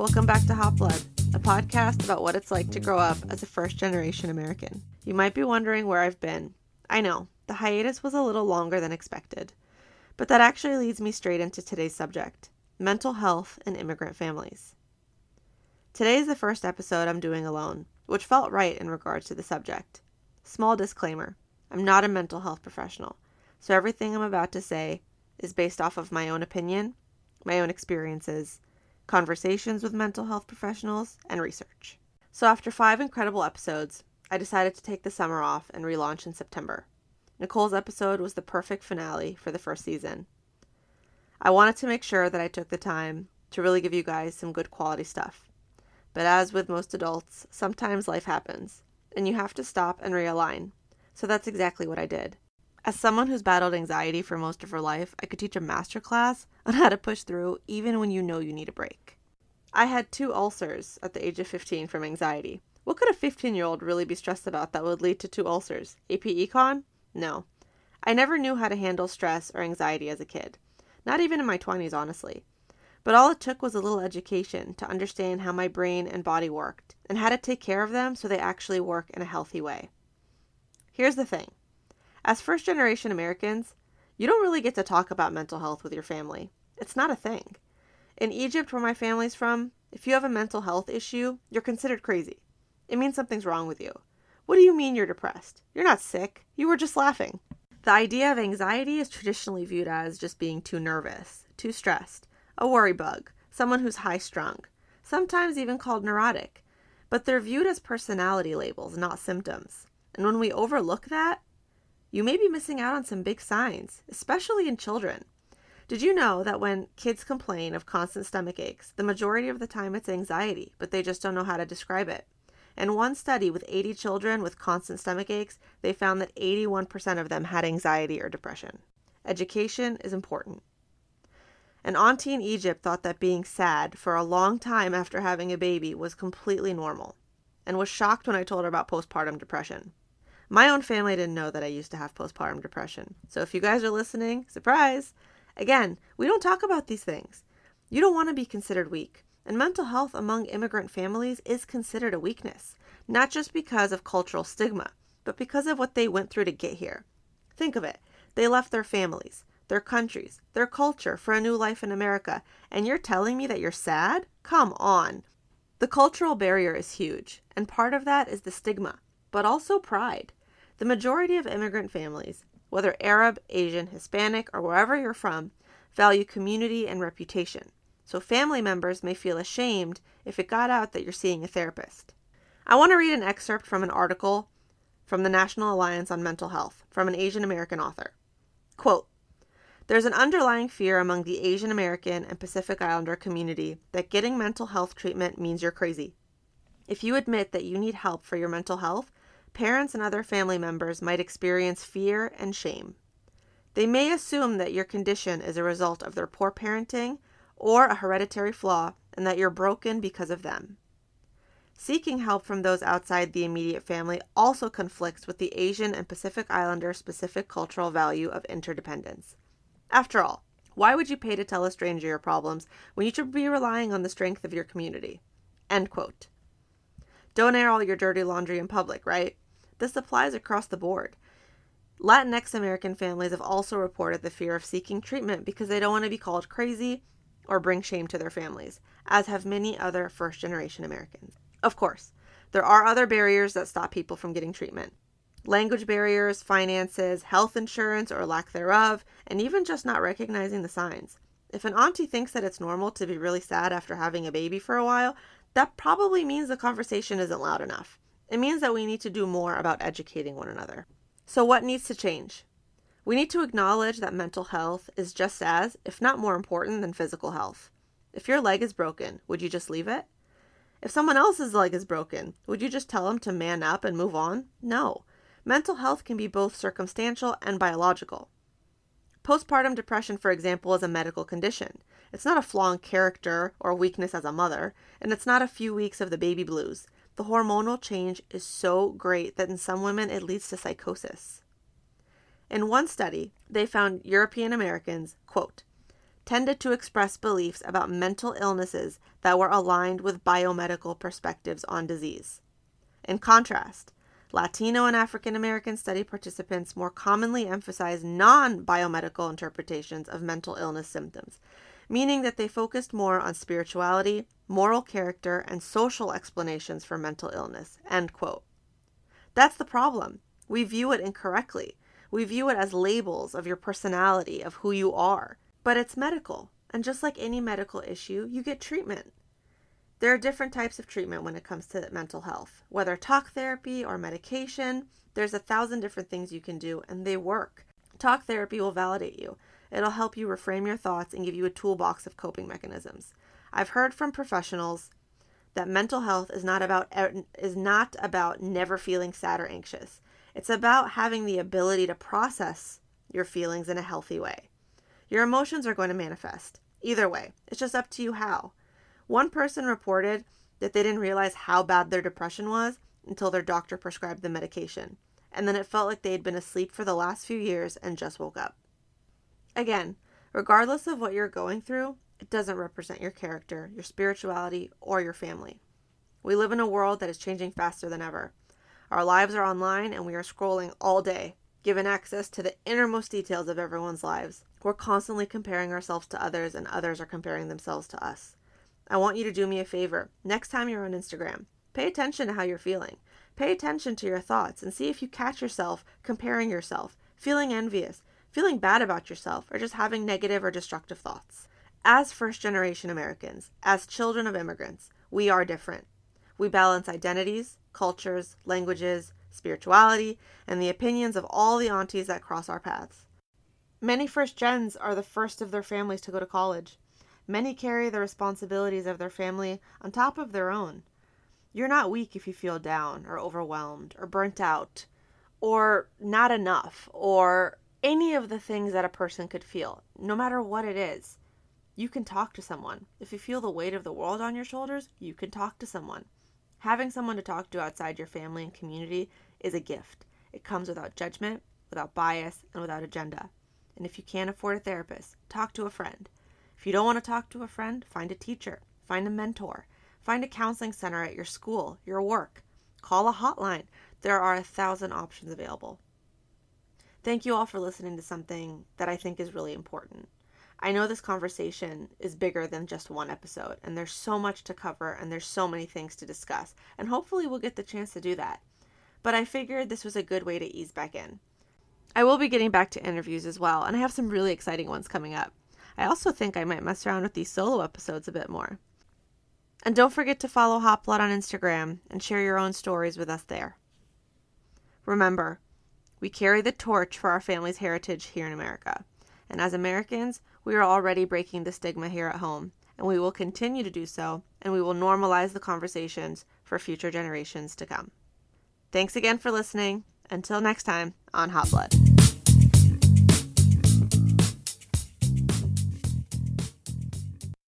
Welcome back to Hot Blood, a podcast about what it's like to grow up as a first generation American. You might be wondering where I've been. I know, the hiatus was a little longer than expected. But that actually leads me straight into today's subject mental health and immigrant families. Today is the first episode I'm doing alone, which felt right in regards to the subject. Small disclaimer I'm not a mental health professional, so everything I'm about to say is based off of my own opinion, my own experiences, conversations with mental health professionals, and research. So, after five incredible episodes, I decided to take the summer off and relaunch in September. Nicole's episode was the perfect finale for the first season. I wanted to make sure that I took the time to really give you guys some good quality stuff. But as with most adults, sometimes life happens, and you have to stop and realign. So that's exactly what I did. As someone who's battled anxiety for most of her life, I could teach a masterclass on how to push through even when you know you need a break. I had two ulcers at the age of 15 from anxiety. What could a 15 year old really be stressed about that would lead to two ulcers? AP Econ? No. I never knew how to handle stress or anxiety as a kid. Not even in my 20s, honestly. But all it took was a little education to understand how my brain and body worked and how to take care of them so they actually work in a healthy way. Here's the thing as first generation Americans, you don't really get to talk about mental health with your family. It's not a thing. In Egypt, where my family's from, if you have a mental health issue, you're considered crazy. It means something's wrong with you. What do you mean you're depressed? You're not sick. You were just laughing. The idea of anxiety is traditionally viewed as just being too nervous, too stressed, a worry bug, someone who's high strung, sometimes even called neurotic. But they're viewed as personality labels, not symptoms. And when we overlook that, you may be missing out on some big signs, especially in children. Did you know that when kids complain of constant stomach aches, the majority of the time it's anxiety, but they just don't know how to describe it? In one study with 80 children with constant stomach aches, they found that 81% of them had anxiety or depression. Education is important. An auntie in Egypt thought that being sad for a long time after having a baby was completely normal and was shocked when I told her about postpartum depression. My own family didn't know that I used to have postpartum depression. So if you guys are listening, surprise! Again, we don't talk about these things. You don't want to be considered weak. And mental health among immigrant families is considered a weakness, not just because of cultural stigma, but because of what they went through to get here. Think of it they left their families, their countries, their culture for a new life in America, and you're telling me that you're sad? Come on. The cultural barrier is huge, and part of that is the stigma, but also pride. The majority of immigrant families, whether Arab, Asian, Hispanic, or wherever you're from, value community and reputation. So family members may feel ashamed if it got out that you're seeing a therapist. I want to read an excerpt from an article from the National Alliance on Mental Health from an Asian American author. Quote, there's an underlying fear among the Asian American and Pacific Islander community that getting mental health treatment means you're crazy. If you admit that you need help for your mental health, parents and other family members might experience fear and shame. They may assume that your condition is a result of their poor parenting or a hereditary flaw and that you're broken because of them. Seeking help from those outside the immediate family also conflicts with the Asian and Pacific Islander specific cultural value of interdependence. After all, why would you pay to tell a stranger your problems when you should be relying on the strength of your community? End quote. Don't air all your dirty laundry in public, right? This applies across the board. Latinx American families have also reported the fear of seeking treatment because they don't want to be called crazy or bring shame to their families, as have many other first generation Americans. Of course, there are other barriers that stop people from getting treatment language barriers, finances, health insurance or lack thereof, and even just not recognizing the signs. If an auntie thinks that it's normal to be really sad after having a baby for a while, that probably means the conversation isn't loud enough. It means that we need to do more about educating one another. So, what needs to change? We need to acknowledge that mental health is just as, if not more important than physical health. If your leg is broken, would you just leave it? If someone else's leg is broken, would you just tell them to man up and move on? No. Mental health can be both circumstantial and biological. Postpartum depression, for example, is a medical condition. It's not a flaw in character or weakness as a mother, and it's not a few weeks of the baby blues. The hormonal change is so great that in some women it leads to psychosis. In one study, they found European Americans, quote, tended to express beliefs about mental illnesses that were aligned with biomedical perspectives on disease. In contrast, Latino and African American study participants more commonly emphasized non biomedical interpretations of mental illness symptoms, meaning that they focused more on spirituality, moral character, and social explanations for mental illness. End quote. That's the problem. We view it incorrectly. We view it as labels of your personality, of who you are. But it's medical. And just like any medical issue, you get treatment. There are different types of treatment when it comes to mental health, whether talk therapy or medication. There's a thousand different things you can do, and they work. Talk therapy will validate you. It'll help you reframe your thoughts and give you a toolbox of coping mechanisms. I've heard from professionals that mental health is not about er, is not about never feeling sad or anxious. It's about having the ability to process your feelings in a healthy way. Your emotions are going to manifest. Either way, it's just up to you how. One person reported that they didn't realize how bad their depression was until their doctor prescribed the medication, and then it felt like they had been asleep for the last few years and just woke up. Again, regardless of what you're going through, it doesn't represent your character, your spirituality, or your family. We live in a world that is changing faster than ever. Our lives are online and we are scrolling all day, given access to the innermost details of everyone's lives. We're constantly comparing ourselves to others, and others are comparing themselves to us. I want you to do me a favor. Next time you're on Instagram, pay attention to how you're feeling. Pay attention to your thoughts and see if you catch yourself comparing yourself, feeling envious, feeling bad about yourself, or just having negative or destructive thoughts. As first generation Americans, as children of immigrants, we are different. We balance identities, cultures, languages, spirituality, and the opinions of all the aunties that cross our paths. Many first gens are the first of their families to go to college. Many carry the responsibilities of their family on top of their own. You're not weak if you feel down or overwhelmed or burnt out or not enough or any of the things that a person could feel, no matter what it is. You can talk to someone. If you feel the weight of the world on your shoulders, you can talk to someone. Having someone to talk to outside your family and community is a gift. It comes without judgment, without bias, and without agenda. And if you can't afford a therapist, talk to a friend. If you don't want to talk to a friend, find a teacher, find a mentor, find a counseling center at your school, your work. Call a hotline. There are a thousand options available. Thank you all for listening to something that I think is really important. I know this conversation is bigger than just one episode, and there's so much to cover, and there's so many things to discuss, and hopefully we'll get the chance to do that. But I figured this was a good way to ease back in. I will be getting back to interviews as well, and I have some really exciting ones coming up. I also think I might mess around with these solo episodes a bit more. And don't forget to follow Hot Blood on Instagram and share your own stories with us there. Remember, we carry the torch for our family's heritage here in America. And as Americans, we are already breaking the stigma here at home, and we will continue to do so, and we will normalize the conversations for future generations to come. Thanks again for listening. Until next time on Hot Blood.